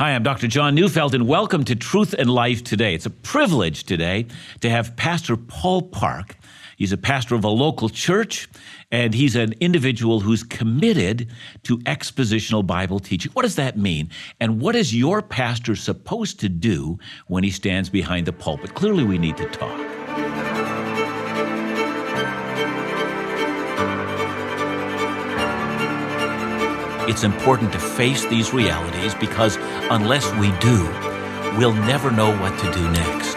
Hi, I'm Dr. John Neufeld, and welcome to Truth and Life Today. It's a privilege today to have Pastor Paul Park. He's a pastor of a local church, and he's an individual who's committed to expositional Bible teaching. What does that mean? And what is your pastor supposed to do when he stands behind the pulpit? Clearly, we need to talk. It's important to face these realities because unless we do, we'll never know what to do next.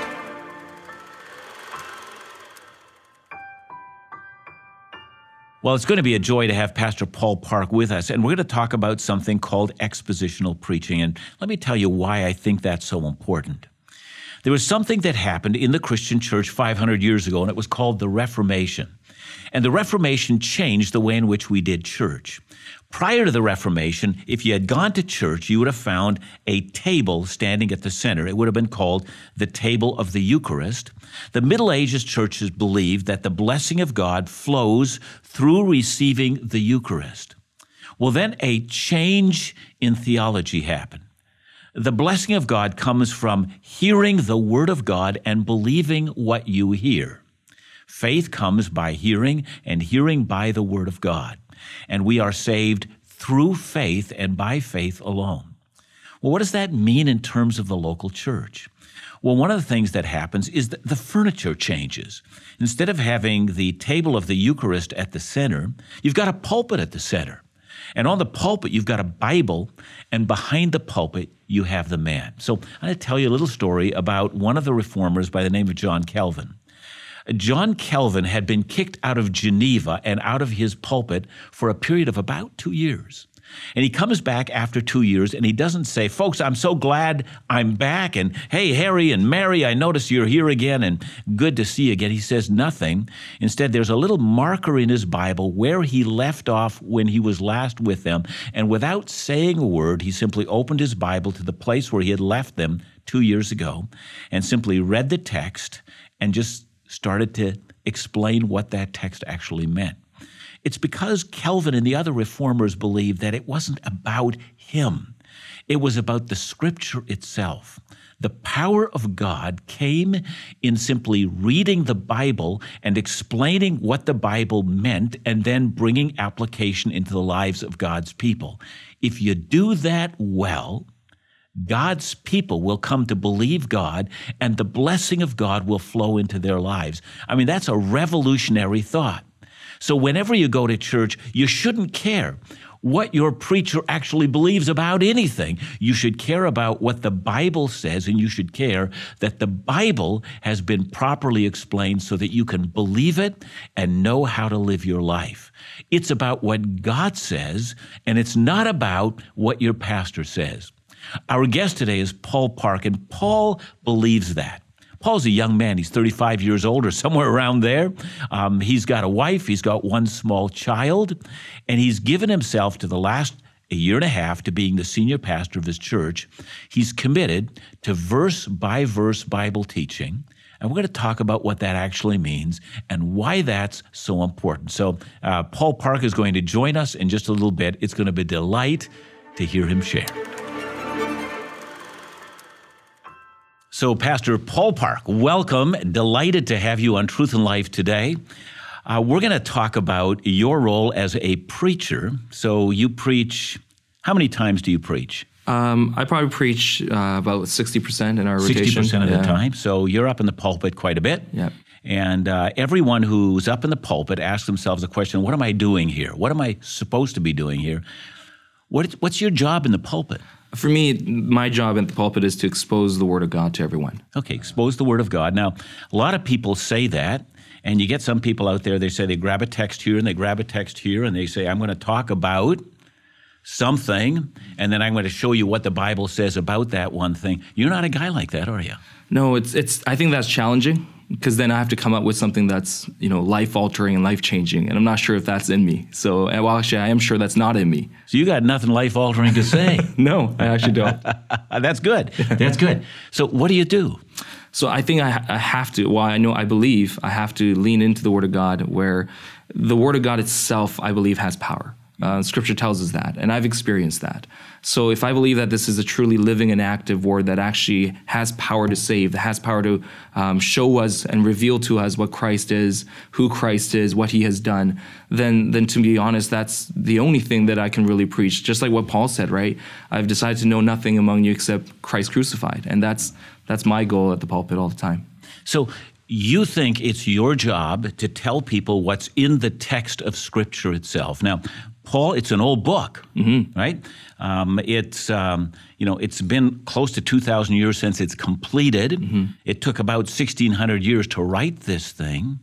Well, it's going to be a joy to have Pastor Paul Park with us, and we're going to talk about something called expositional preaching. And let me tell you why I think that's so important. There was something that happened in the Christian church 500 years ago, and it was called the Reformation. And the Reformation changed the way in which we did church. Prior to the Reformation, if you had gone to church, you would have found a table standing at the center. It would have been called the table of the Eucharist. The Middle Ages churches believed that the blessing of God flows through receiving the Eucharist. Well, then a change in theology happened. The blessing of God comes from hearing the Word of God and believing what you hear. Faith comes by hearing, and hearing by the Word of God and we are saved through faith and by faith alone. Well, what does that mean in terms of the local church? Well, one of the things that happens is that the furniture changes. Instead of having the table of the Eucharist at the center, you've got a pulpit at the center. And on the pulpit, you've got a Bible, and behind the pulpit, you have the man. So I'm going to tell you a little story about one of the reformers by the name of John Calvin. John Calvin had been kicked out of Geneva and out of his pulpit for a period of about two years. And he comes back after two years and he doesn't say, Folks, I'm so glad I'm back. And hey, Harry and Mary, I notice you're here again and good to see you again. He says nothing. Instead, there's a little marker in his Bible where he left off when he was last with them. And without saying a word, he simply opened his Bible to the place where he had left them two years ago and simply read the text and just started to explain what that text actually meant. It's because Calvin and the other reformers believed that it wasn't about him, it was about the scripture itself. The power of God came in simply reading the Bible and explaining what the Bible meant and then bringing application into the lives of God's people. If you do that well, God's people will come to believe God and the blessing of God will flow into their lives. I mean, that's a revolutionary thought. So, whenever you go to church, you shouldn't care what your preacher actually believes about anything. You should care about what the Bible says, and you should care that the Bible has been properly explained so that you can believe it and know how to live your life. It's about what God says, and it's not about what your pastor says. Our guest today is Paul Park, and Paul believes that. Paul's a young man. He's 35 years old or somewhere around there. Um, he's got a wife, he's got one small child, and he's given himself to the last a year and a half to being the senior pastor of his church. He's committed to verse by verse Bible teaching. And we're going to talk about what that actually means and why that's so important. So, uh, Paul Park is going to join us in just a little bit. It's going to be a delight to hear him share. So, Pastor Paul Park, welcome. Delighted to have you on Truth and Life today. Uh, we're going to talk about your role as a preacher. So, you preach, how many times do you preach? Um, I probably preach uh, about 60% in our rotation. 60% of yeah. the time. So, you're up in the pulpit quite a bit. Yeah. And uh, everyone who's up in the pulpit asks themselves the question what am I doing here? What am I supposed to be doing here? What, what's your job in the pulpit? For me, my job at the pulpit is to expose the Word of God to everyone. Okay, expose the Word of God. Now, a lot of people say that, and you get some people out there, they say they grab a text here and they grab a text here, and they say, I'm going to talk about something, and then I'm going to show you what the Bible says about that one thing. You're not a guy like that, are you? No, it's it's. I think that's challenging because then I have to come up with something that's you know life altering and life changing, and I'm not sure if that's in me. So, well, actually, I am sure that's not in me. So you got nothing life altering to say? no, I actually don't. that's good. That's good. So, what do you do? So I think I, I have to. Well, I know I believe I have to lean into the Word of God, where the Word of God itself, I believe, has power. Uh, scripture tells us that, and I've experienced that. So if I believe that this is a truly living and active word that actually has power to save, that has power to um, show us and reveal to us what Christ is, who Christ is, what He has done, then then to be honest, that's the only thing that I can really preach. Just like what Paul said, right? I've decided to know nothing among you except Christ crucified, and that's that's my goal at the pulpit all the time. So you think it's your job to tell people what's in the text of Scripture itself. Now, Paul, it's an old book, mm-hmm. right? Um, it's um, you know it's been close to two thousand years since it's completed. Mm-hmm. It took about sixteen hundred years to write this thing,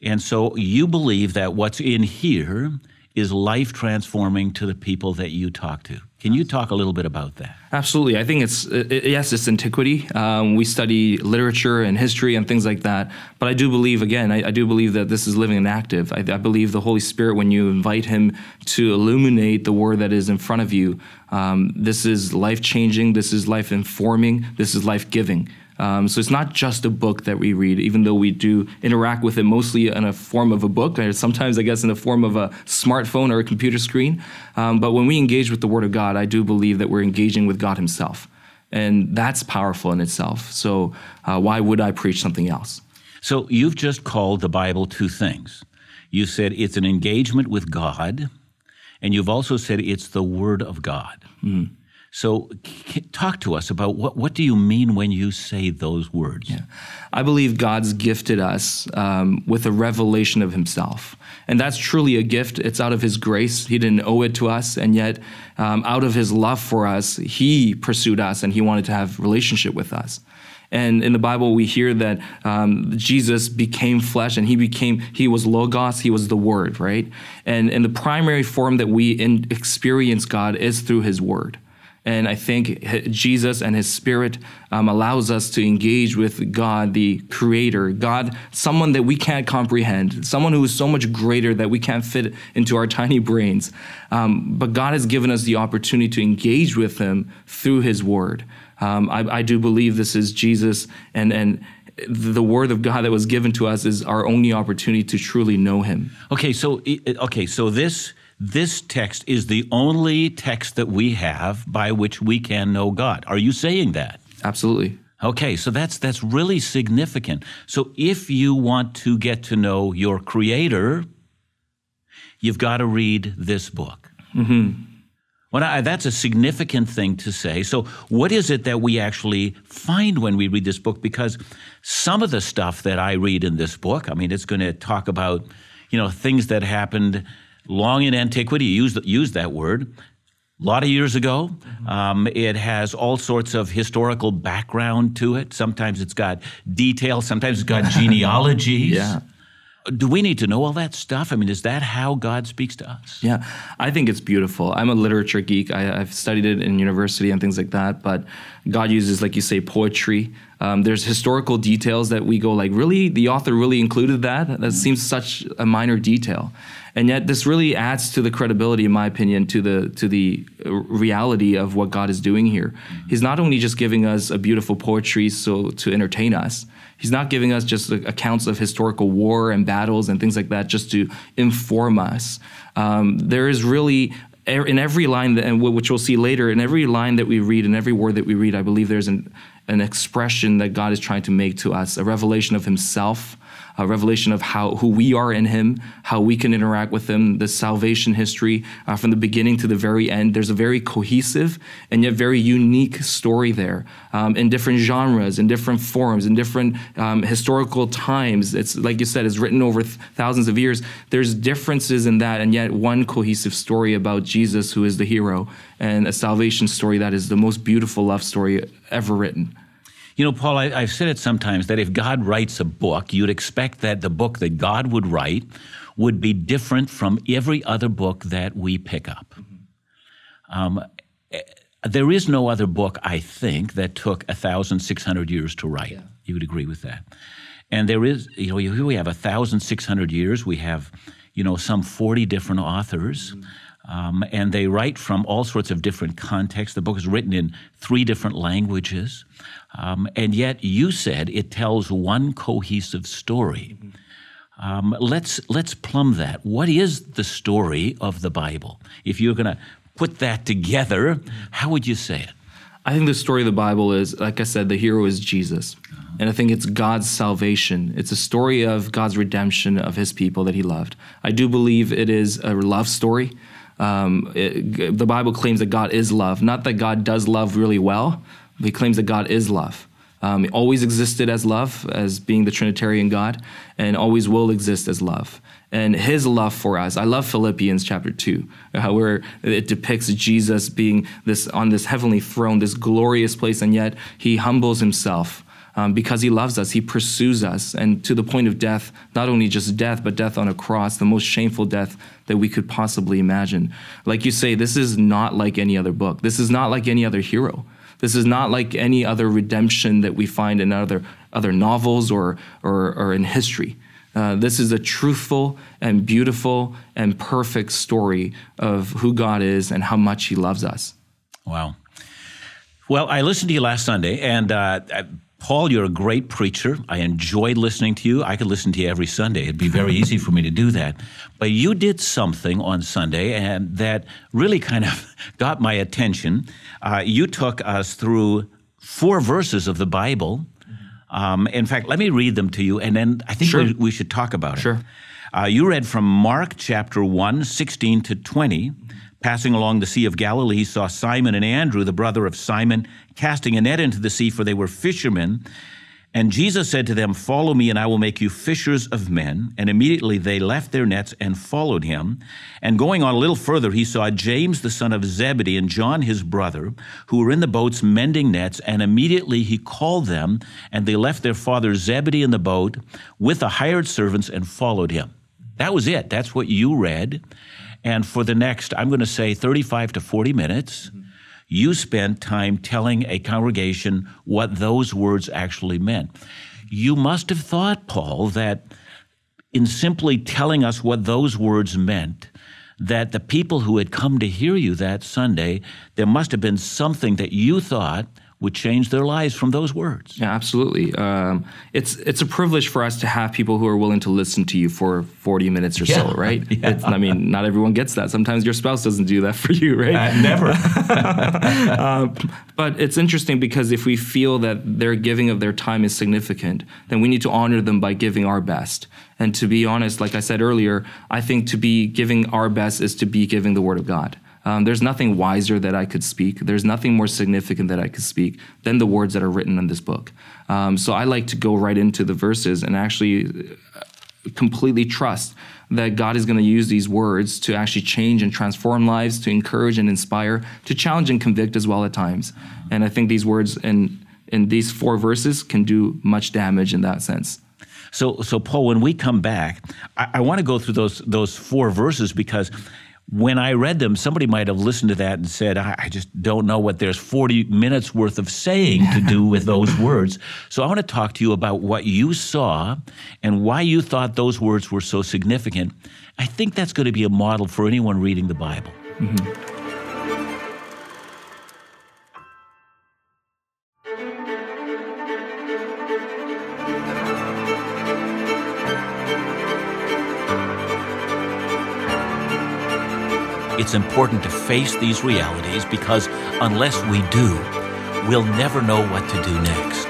and so you believe that what's in here is life transforming to the people that you talk to. Can you talk a little bit about that? Absolutely. I think it's, it, yes, it's antiquity. Um, we study literature and history and things like that. But I do believe, again, I, I do believe that this is living and active. I, I, believe the Holy Spirit, when you invite Him to illuminate the word that is in front of you, um, this is life changing, this is life informing, this is life giving. Um, so it's not just a book that we read, even though we do interact with it mostly in a form of a book, or sometimes I guess in the form of a smartphone or a computer screen. Um, but when we engage with the Word of God, I do believe that we're engaging with God Himself. And that's powerful in itself. So uh, why would I preach something else? So you've just called the Bible two things. You said it's an engagement with God, and you've also said it's the Word of God. Mm. So, talk to us about what, what do you mean when you say those words? Yeah. I believe God's gifted us um, with a revelation of Himself. And that's truly a gift. It's out of His grace. He didn't owe it to us. And yet, um, out of His love for us, He pursued us and He wanted to have relationship with us. And in the Bible, we hear that um, Jesus became flesh and he became, he was Logos, he was the Word, right? And, and the primary form that we in, experience God is through his Word. And I think Jesus and his spirit um, allows us to engage with God, the creator, God, someone that we can't comprehend, someone who is so much greater that we can't fit into our tiny brains. Um, but God has given us the opportunity to engage with him through his word. Um, I, I do believe this is Jesus and, and, the word of God that was given to us is our only opportunity to truly know him. Okay, so okay, so this this text is the only text that we have by which we can know God. Are you saying that? Absolutely. Okay, so that's that's really significant. So if you want to get to know your creator, you've got to read this book. Mm-hmm. Well, I, that's a significant thing to say. So, what is it that we actually find when we read this book? Because some of the stuff that I read in this book, I mean, it's going to talk about, you know, things that happened long in antiquity, used, used that word. A lot of years ago. Mm-hmm. Um, it has all sorts of historical background to it. Sometimes it's got details, sometimes it's got genealogies. yeah. Do we need to know all that stuff? I mean, is that how God speaks to us? Yeah, I think it's beautiful. I'm a literature geek. I, have studied it in university and things like that. But God uses, like you say, poetry. Um, there's historical details that we go like, really, the author really included that. That seems such a minor detail and yet this really adds to the credibility in my opinion to the to the reality of what god is doing here. He's not only just giving us a beautiful poetry so to entertain us he's not giving us just accounts of historical war and battles and things like that just to inform us. Um, there is really in every line that, which we'll see later in every line that we read in every word that we read i believe there's an, an expression that god is trying to make to us a revelation of himself a revelation of how who we are in Him, how we can interact with Him, the salvation history uh, from the beginning to the very end. There's a very cohesive and yet very unique story there um, in different genres, in different forms, in different um, historical times. It's like you said, it's written over th- thousands of years. There's differences in that, and yet one cohesive story about Jesus, who is the hero, and a salvation story that is the most beautiful love story ever written. You know, Paul, I, have said it sometimes that if God writes a book, you'd expect that the book that God would write would be different from every other book that we pick up. Mm-hmm. Um, eh, there is no other book, I think, that took 1,600 years to write. Yeah. You would agree with that. And there is, you know, here we have 1,600 years. We have, you know, some 40 different authors. Mm-hmm. Um, and they write from all sorts of different contexts. The book is written in three different languages. Um, and yet, you said it tells one cohesive story. Mm-hmm. Um, let's let's plumb that. What is the story of the Bible? If you're going to put that together, how would you say it? I think the story of the Bible is, like I said, the hero is Jesus. And I think it's God's salvation. It's a story of God's redemption of his people that he loved. I do believe it is a love story. Um, it, the Bible claims that God is love, not that God does love really well, he claims that God is love. Um, he always existed as love, as being the Trinitarian God, and always will exist as love. And his love for us. I love Philippians chapter 2, uh, where it depicts Jesus being this on this heavenly throne, this glorious place, and yet he humbles himself um, because he loves us. He pursues us, and to the point of death, not only just death, but death on a cross, the most shameful death that we could possibly imagine. Like you say, this is not like any other book. This is not like any other hero. This is not like any other redemption that we find in other other novels or or, or in history. Uh, this is a truthful and beautiful and perfect story of who God is and how much He loves us. Wow. Well, I listened to you last Sunday, and uh, Paul, you're a great preacher. I enjoyed listening to you. I could listen to you every Sunday. It'd be very easy for me to do that. But you did something on Sunday and that really kind of got my attention. Uh, you took us through four verses of the Bible. Um, in fact, let me read them to you, and then I think Sure. we, we should talk about it. Sure. Uh, you read from Mark chapter 1, 16 to 20. Passing along the Sea of Galilee, he saw Simon and Andrew, the brother of Simon, casting a net into the sea, for they were fishermen. And Jesus said to them, Follow me, and I will make you fishers of men. And immediately they left their nets and followed him. And going on a little further, he saw James the son of Zebedee and John his brother, who were in the boats mending nets. And immediately he called them, and they left their father Zebedee in the boat with the hired servants and followed him. That was it. That's what you read. And for the next, I'm going to say 35 to 40 minutes, you spent time telling a congregation what those words actually meant. You must have thought, Paul, that in simply telling us what those words meant, that the people who had come to hear you that Sunday, there must have been something that you thought would change their lives from those words. Yeah, absolutely. Um, it's it's a privilege for us to have people who are willing to listen to you for forty minutes or so, right? Yeah. It's, I mean, not everyone gets that. Sometimes your spouse doesn't do that for you, right? never. But it's interesting because if we feel that their giving of their time is significant, then we need to honor them by giving our best. And to be honest, like I said earlier, I think to be giving our best is to be giving the Word of God. Um, there's nothing wiser that I could speak. There's nothing more significant that I could speak than the words that are written in this book. Um, so I like to go right into the verses and actually uh, completely trust that God is going to use these words to actually change and transform lives, to encourage and inspire, to challenge and convict as well at times. And I think these words in in these four verses can do much damage in that sense. So, so Paul, when we come back, I, I want to go through those those four verses because when I read them, somebody might have listened to that and said, I, I just don't know what there's 40 minutes worth of saying to do with those words. So I want to talk to you about what you saw and why you thought those words were so significant. I think that's going to be a model for anyone reading the Bible. Mm-hmm. It's important to face these realities because unless we do, we'll never know what to do next.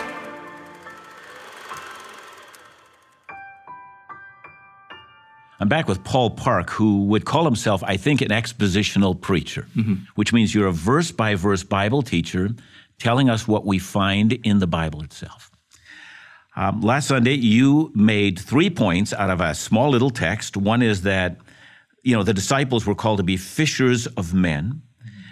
I'm back with Paul Park, who would call himself, I think, an expositional preacher, which means you're a verse by verse Bible teacher telling us what we find in the Bible itself. Um, last Sunday, you made three points out of a small little text. One is that, you know, the disciples were called to be fishers of men.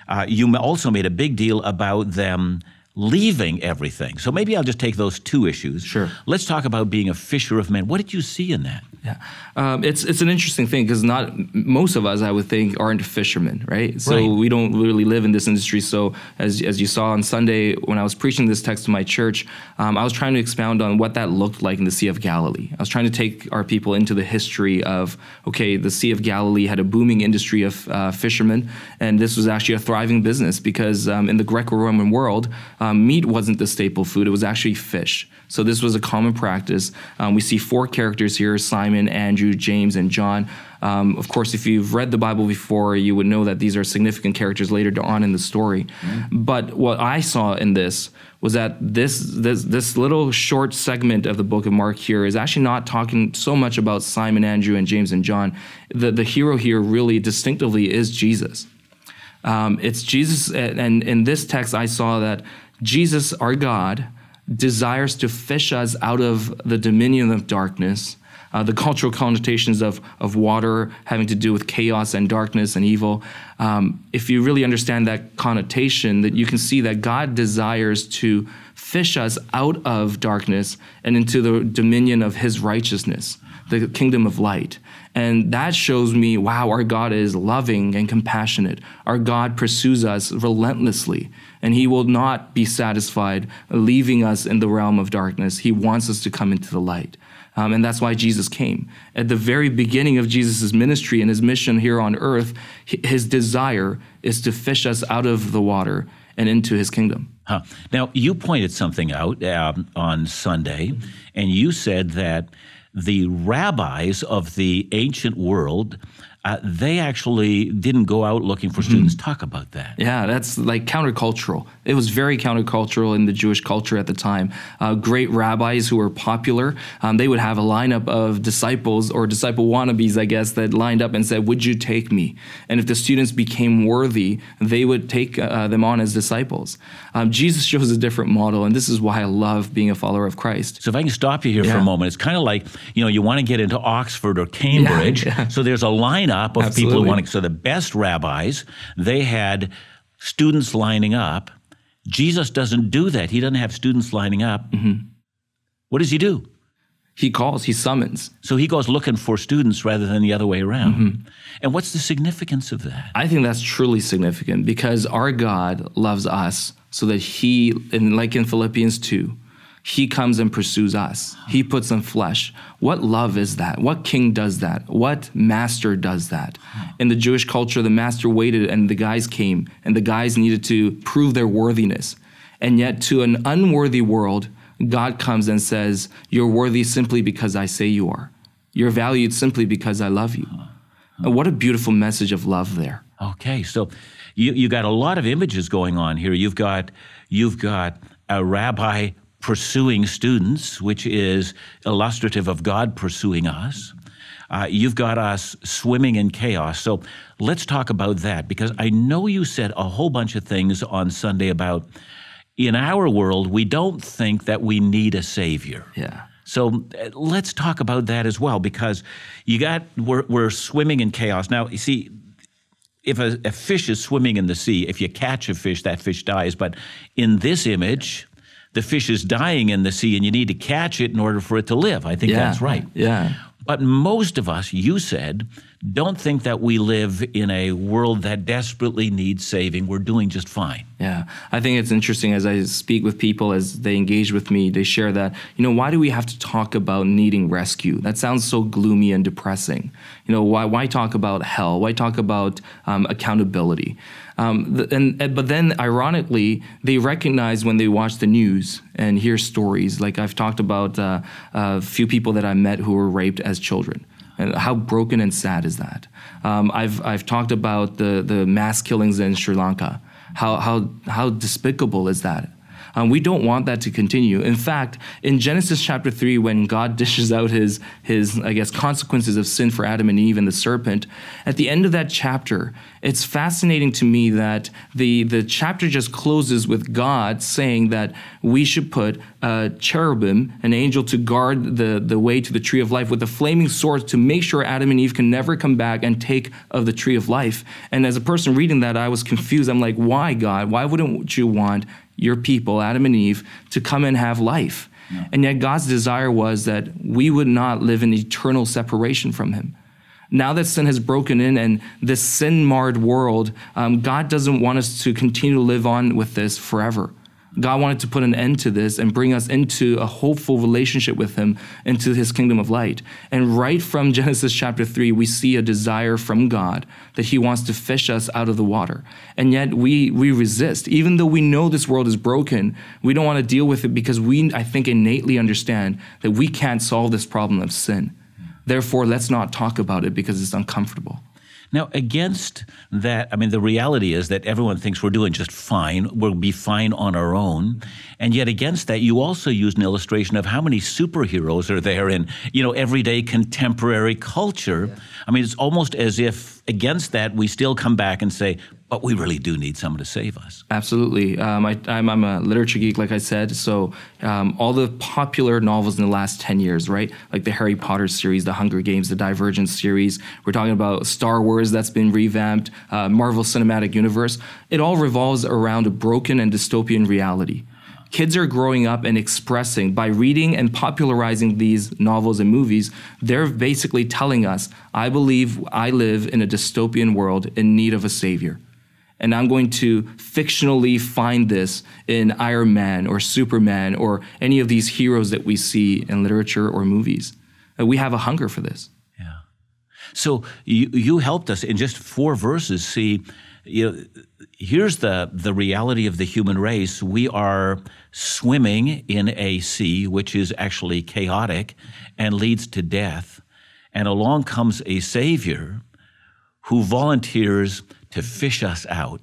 Uh, you also made a big deal about them leaving everything. So maybe I'll just take those two issues. Sure. Let's talk about being a fisher of men. What did you see in that? Yeah, um, it's it's an interesting thing because not most of us, I would think, aren't fishermen, right? So Right. we don't really live in this industry. So as as you saw on Sunday when I was preaching this text to my church, um, I was trying to expound on what that looked like in the Sea of Galilee. I was trying to take our people into the history of okay, the Sea of Galilee had a booming industry of uh, fishermen, and this was actually a thriving business because um, in the Greco-Roman world, um, meat wasn't the staple food, it was actually fish. So this was a common practice. Um, we see four characters here Simon, Andrew, James, and John. Um, of course, if you've read the Bible before, you would know that these are significant characters later on in the story. Mm-hmm. But what I saw in this was that this, this this little short segment of the book of Mark here is actually not talking so much about Simon, Andrew, and James and John. The the hero here really distinctively is Jesus. Um, it's Jesus, and in this text, I saw that Jesus, our God, desires to fish us out of the dominion of darkness. Uh, the cultural connotations of, of water having to do with chaos and darkness and evil. Um, if you really understand that connotation, that you can see that God desires to fish us out of darkness and into the dominion of His righteousness, the kingdom of light. And that shows me, wow, our God is loving and compassionate. Our God pursues us relentlessly, and He will not be satisfied leaving us in the realm of darkness. He wants us to come into the light. Um, and that's why Jesus came. At the very beginning of Jesus' ministry and his mission here on earth, his desire is to fish us out of the water and into his kingdom. Huh. Now, you pointed something out um, on Sunday, and you said that the rabbis of the ancient world uh, they actually didn't go out looking for students. Mm-hmm. Talk about that. Yeah, that's like countercultural. It was very countercultural in the Jewish culture at the time. Uh, great rabbis who were popular, um, they would have a lineup of disciples or disciple wannabes, I guess, that lined up and said, Would you take me? And if the students became worthy, they would take uh, them on as disciples. Um, Jesus shows a different model, and this is why I love being a follower of Christ. So if I can stop you here yeah. for a moment, it's kind of like, you know, you want to get into Oxford or Cambridge, yeah, yeah. so there's a lineup of Absolutely. people who want to. So the best rabbis, they had students lining up. Jesus doesn't do that. He doesn't have students lining up. Mm-hmm. What does he do? He calls, he summons. So he goes looking for students rather than the other way around. Mm-hmm. And what's the significance of that? I think that's truly significant because our God loves us so that he, and like in Philippians 2, he comes and pursues us. He puts on flesh. What love is that? What king does that? What master does that? In the Jewish culture, the master waited and the guys came, and the guys needed to prove their worthiness. And yet, to an unworthy world, God comes and says, You're worthy simply because I say you are. You're valued simply because I love you. And what a beautiful message of love there. Okay, so you, you got a lot of images going on here. You've got you've got a rabbi pursuing students, which is illustrative of God pursuing us. Uh, you've got us swimming in chaos. So let's talk about that because I know you said a whole bunch of things on Sunday about in our world, we don't think that we need a savior. Yeah. So uh, let's talk about that as well because you got, we're, we're swimming in chaos. Now, you see, if a, a fish is swimming in the sea, if you catch a fish, that fish dies. But in this image, the fish is dying in the sea and you need to catch it in order for it to live. I think yeah, that's right. Yeah. But most of us, you said, don't think that we live in a world that desperately needs saving. We're doing just fine. Yeah. I think it's interesting as I speak with people, as they engage with me, they share that, you know, why do we have to talk about needing rescue? That sounds so gloomy and depressing. You know, why, why talk about hell? Why talk about um, accountability? Um, and, but then, ironically, they recognize when they watch the news and hear stories. Like I've talked about uh, a few people that I met who were raped as children. And how broken and sad is that? Um, I've, I've talked about the, the mass killings in Sri Lanka. How, how, how despicable is that? Um, we don't want that to continue. In fact, in Genesis chapter 3, when God dishes out his, his, I guess, consequences of sin for Adam and Eve and the serpent, at the end of that chapter, it's fascinating to me that the, the chapter just closes with God saying that we should put a cherubim, an angel, to guard the, the way to the tree of life with a flaming sword to make sure Adam and Eve can never come back and take of the tree of life. And as a person reading that, I was confused. I'm like, why, God? Why wouldn't you want your people, Adam and Eve, to come and have life. Yeah. And yet God's desire was that we would not live in eternal separation from Him. Now that sin has broken in and this sin marred world, um, God doesn't want us to continue to live on with this forever. God wanted to put an end to this and bring us into a hopeful relationship with Him, into His kingdom of light. And right from Genesis chapter 3, we see a desire from God that He wants to fish us out of the water. And yet we, we resist. Even though we know this world is broken, we don't want to deal with it because we, I think, innately understand that we can't solve this problem of sin. Therefore, let's not talk about it because it's uncomfortable. Now, against that, I mean, the reality is that everyone thinks we're doing just fine. We'll be fine on our own. And yet, against that, you also use an illustration of how many superheroes are there in, you know, everyday contemporary culture. Yeah. I mean, it's almost as if against that, we still come back and say, but we really do need someone to save us. Absolutely. Um, I, am a literature geek, like I said. So um, all the popular novels in the last 10 years, right? Like the Harry Potter series, the Hunger Games, the Divergent series. We're talking about Star Wars that's been revamped, uh, Marvel Cinematic Universe. It all revolves around a broken and dystopian reality. Kids are growing up and expressing by reading and popularizing these novels and movies. They're basically telling us, I believe I live in a dystopian world in need of a savior and I'm going to fictionally find this in Iron Man or Superman or any of these heroes that we see in literature or movies. Uh, we have a hunger for this. Yeah. So you, you helped us in just four verses see, you know, here's the, the reality of the human race. We are swimming in a sea which is actually chaotic and leads to death. And along comes a savior who volunteers to fish us out.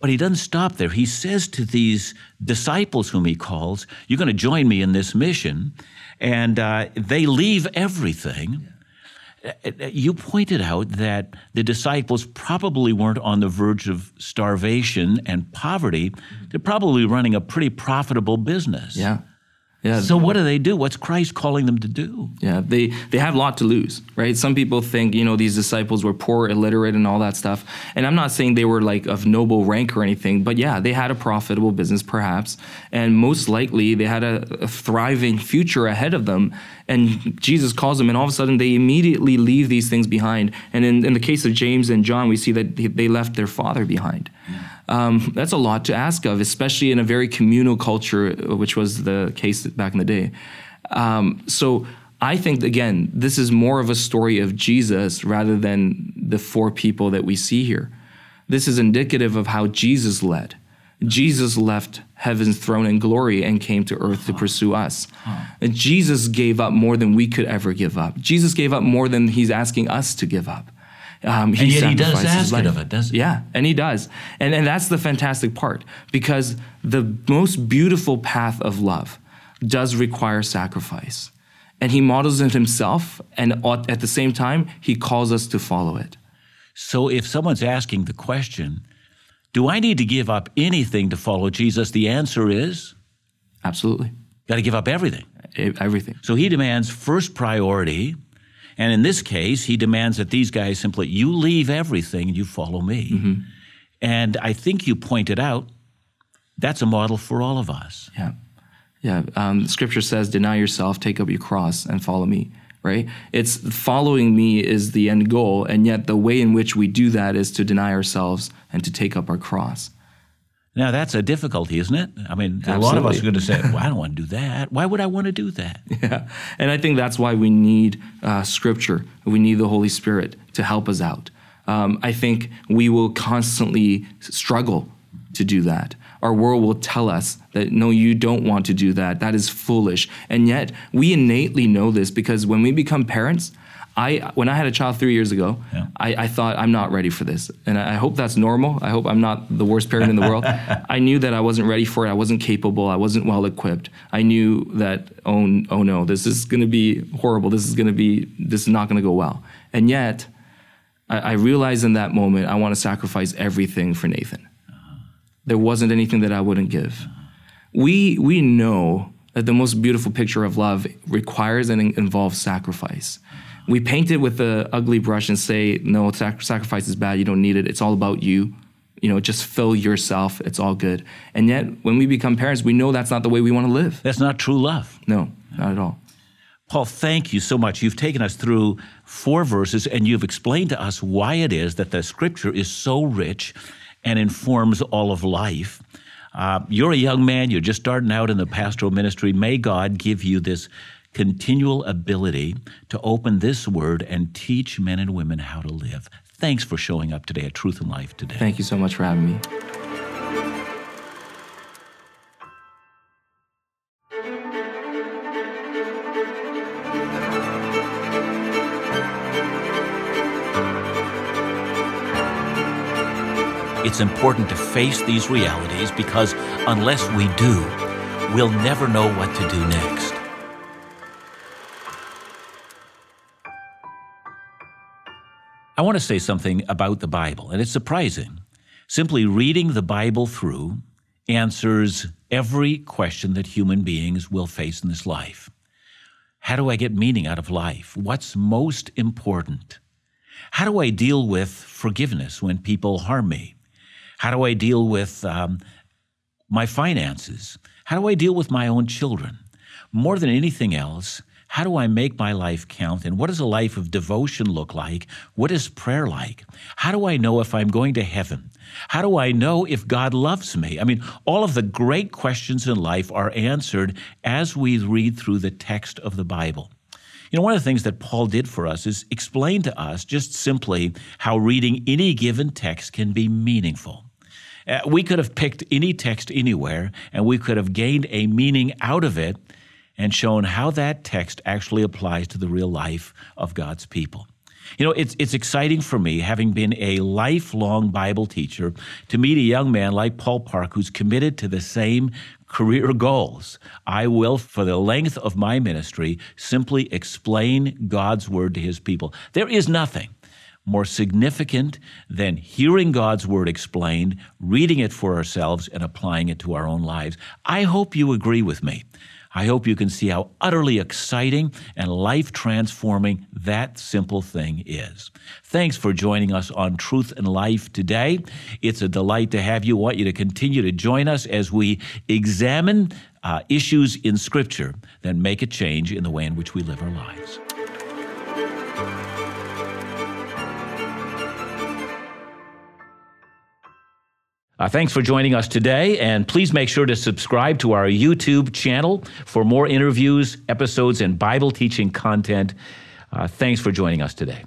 But he doesn't stop there. He says to these disciples whom he calls, You're going to join me in this mission. And uh, they leave everything. You pointed out that the disciples probably weren't on the verge of starvation and poverty. They're probably running a pretty profitable business. Yeah. Yeah. So what do they do? What's Christ calling them to do? Yeah, they they have a lot to lose, right? Some people think you know these disciples were poor, illiterate, and all that stuff. And I'm not saying they were like of noble rank or anything, but yeah, they had a profitable business perhaps, and most likely they had a, a thriving future ahead of them. And Jesus calls them, and all of a sudden they immediately leave these things behind. And in, in the case of James and John, we see that they left their father behind. Yeah. Um, that's a lot to ask of, especially in a very communal culture, which was the case back in the day. Um, so I think, again, this is more of a story of Jesus rather than the four people that we see here. This is indicative of how Jesus led. Jesus left heaven's throne and glory and came to earth to pursue us. Jesus gave up more than we could ever give up. Jesus gave up more than he's asking us to give up. Um, he and yet he does ask it of it, doesn't he? Yeah, and he does. And, and that's the fantastic part because the most beautiful path of love does require sacrifice. And he models it himself, and at the same time, he calls us to follow it. So if someone's asking the question, do I need to give up anything to follow Jesus? The answer is absolutely. Got to give up everything. Everything. So he demands first priority and in this case, he demands that these guys simply, you leave everything and you follow me. Mm-hmm. And I think you pointed out that's a model for all of us. Yeah. Yeah. Um, scripture says, deny yourself, take up your cross, and follow me, right? It's following me is the end goal. And yet the way in which we do that is to deny ourselves and to take up our cross. Now that's a difficulty, isn't it? I mean, Absolutely. a lot of us are going to say, "Well, I don't want to do that. Why would I want to do that?" Yeah, and I think that's why we need uh, Scripture. We need the Holy Spirit to help us out. Um, I think we will constantly struggle to do that. Our world will tell us that no, you don't want to do that. That is foolish. And yet, we innately know this because when we become parents, I when I had a child three years ago, yeah. I, I, thought I'm not ready for this, and I hope that's normal. I hope I'm not the worst parent in the world. I knew that I wasn't ready for it. I wasn't capable. I wasn't well equipped. I knew that oh oh no, this is going to be horrible. This is going to be this is not going to go well. And yet, I, I, realized in that moment I want to sacrifice everything for Nathan. Uh-huh. There wasn't anything that I wouldn't give. Uh-huh. We we know that the most beautiful picture of love requires and involves sacrifice we paint it with the ugly brush and say, no, sac- sacrifice is bad. You don't need it. It's all about you. You know, just fill yourself. It's all good. And yet, when we become parents, we know that's not the way we want to live. That's not true love. No, not at all. Paul, thank you so much. You've taken us through four verses and you've explained to us why it is that the scripture is so rich and informs all of life. Uh, you're a young man, you're just starting out in the pastoral ministry. May God give you this continual ability to open this word and teach men and women how to live. Thanks for showing up today at Truth and Life today. Thank you so much for having me. It's important to face these realities because unless we do, we'll never know what to do next. I want to say something about the Bible, and it's surprising. Simply reading the Bible through answers every question that human beings will face in this life. How do I get meaning out of life? What's most important? How do I deal with forgiveness when people harm me? How do I deal with um, my finances? How do I deal with my own children? More than anything else, how do I make my life count? And what does a life of devotion look like? What is prayer like? How do I know if I'm going to heaven? How do I know if God loves me? I mean, all of the great questions in life are answered as we read through the text of the Bible. You know, one of the things that Paul did for us is explain to us just simply how reading any given text can be meaningful. Uh, we could have picked any text anywhere and we could have gained a meaning out of it and shown how that text actually applies to the real life of God's people. You know, it's, it's exciting for me, having been a lifelong Bible teacher, to meet a young man like Paul Park who's committed to the same career goals. I will, for the length of my ministry, simply explain God's word to his people. There is nothing more significant than hearing God's word explained, reading it for ourselves, and applying it to our own lives. I hope you agree with me. I hope you can see how utterly exciting and life transforming that simple thing is. Thanks for joining us on Truth and Life today. It's a delight to have you. I want you to continue to join us as we examine uh, issues in Scripture that make a change in the way in which we live our lives. Uh, thanks for joining us today, and please make sure to subscribe to our YouTube channel for more interviews, episodes, and Bible teaching content. Uh, thanks for joining us today.